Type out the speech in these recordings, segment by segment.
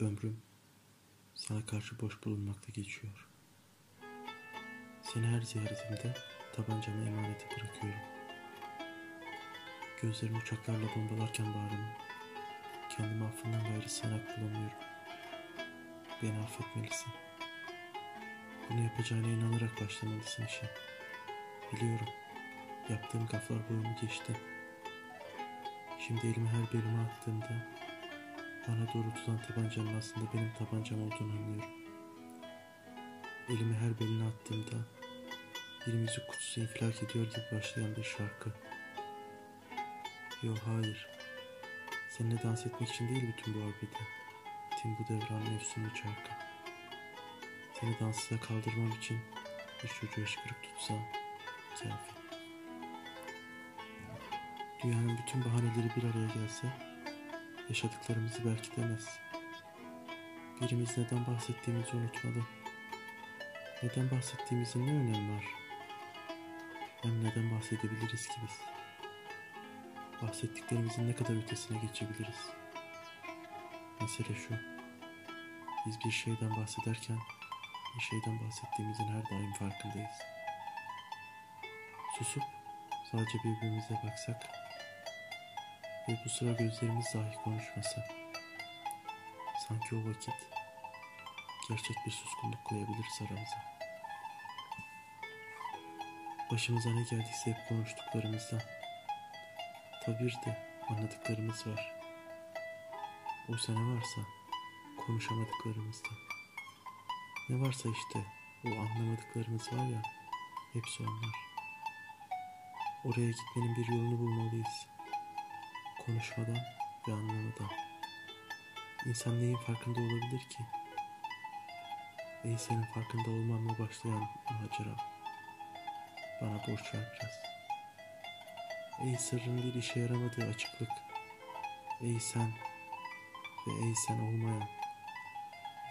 Ömrüm sana karşı boş bulunmakta geçiyor. Seni her ziyaretimde tabancamı emanete bırakıyorum. Gözlerimi uçaklarla bombalarken bağrımı, kendimi affından gayrı sanak bulamıyorum. Beni affetmelisin. Bunu yapacağına inanarak başlamalısın işe. Biliyorum, yaptığım gaflar boyumu geçti. Şimdi elimi her bölüme attığımda bana doğru tutan tabancanın aslında benim tabancam olduğunu anlıyorum. Elimi her beline attığımda bir müzik kutusu infilak ediyor gibi başlayan bir şarkı. Yo hayır. Seninle dans etmek için değil bütün bu arbede. Tüm bu devran efsunlu şarkı. Seni danssıza kaldırmam için bir çocuğu hışkırık tutsam kafi. Dünyanın bütün bahaneleri bir araya gelse yaşadıklarımızı belki demez. Birimiz neden bahsettiğimizi unutmalı. Neden bahsettiğimizin ne önemi var? Hem neden bahsedebiliriz ki biz? Bahsettiklerimizin ne kadar ötesine geçebiliriz? Mesele şu. Biz bir şeyden bahsederken bir şeyden bahsettiğimizin her daim farkındayız. Susup sadece birbirimize baksak ve bu sıra gözlerimiz dahi konuşmasa sanki o vakit gerçek bir suskunluk koyabiliriz aramıza. Başımıza ne geldiyse hep konuştuklarımızda. Tabi bir de anladıklarımız var. Oysa ne varsa konuşamadıklarımızda. Ne varsa işte o anlamadıklarımız var ya hepsi onlar. Oraya gitmenin bir yolunu bulmalıyız. Konuşmadan ve anlamadan. İnsan neyin farkında olabilir ki? Ey senin farkında olmamla başlayan macera. Bana borç ver biraz. Ey sırrın bir işe yaramadığı açıklık. Ey sen ve ey sen olmayan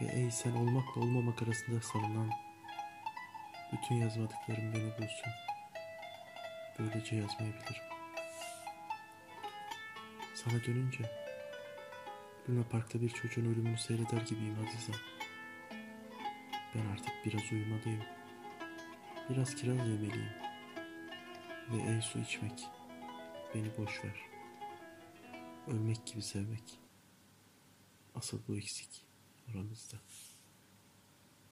ve ey sen olmakla olmamak arasında salınan bütün yazmadıklarım beni bulsun. Böylece yazmayabilirim. Sana dönünce Luna Park'ta bir çocuğun ölümünü seyreder gibiyim Azize. Ben artık biraz uyumalıyım. Biraz kiraz yemeliyim. Ve ey su içmek. Beni boş ver. Ölmek gibi sevmek. Asıl bu eksik aramızda.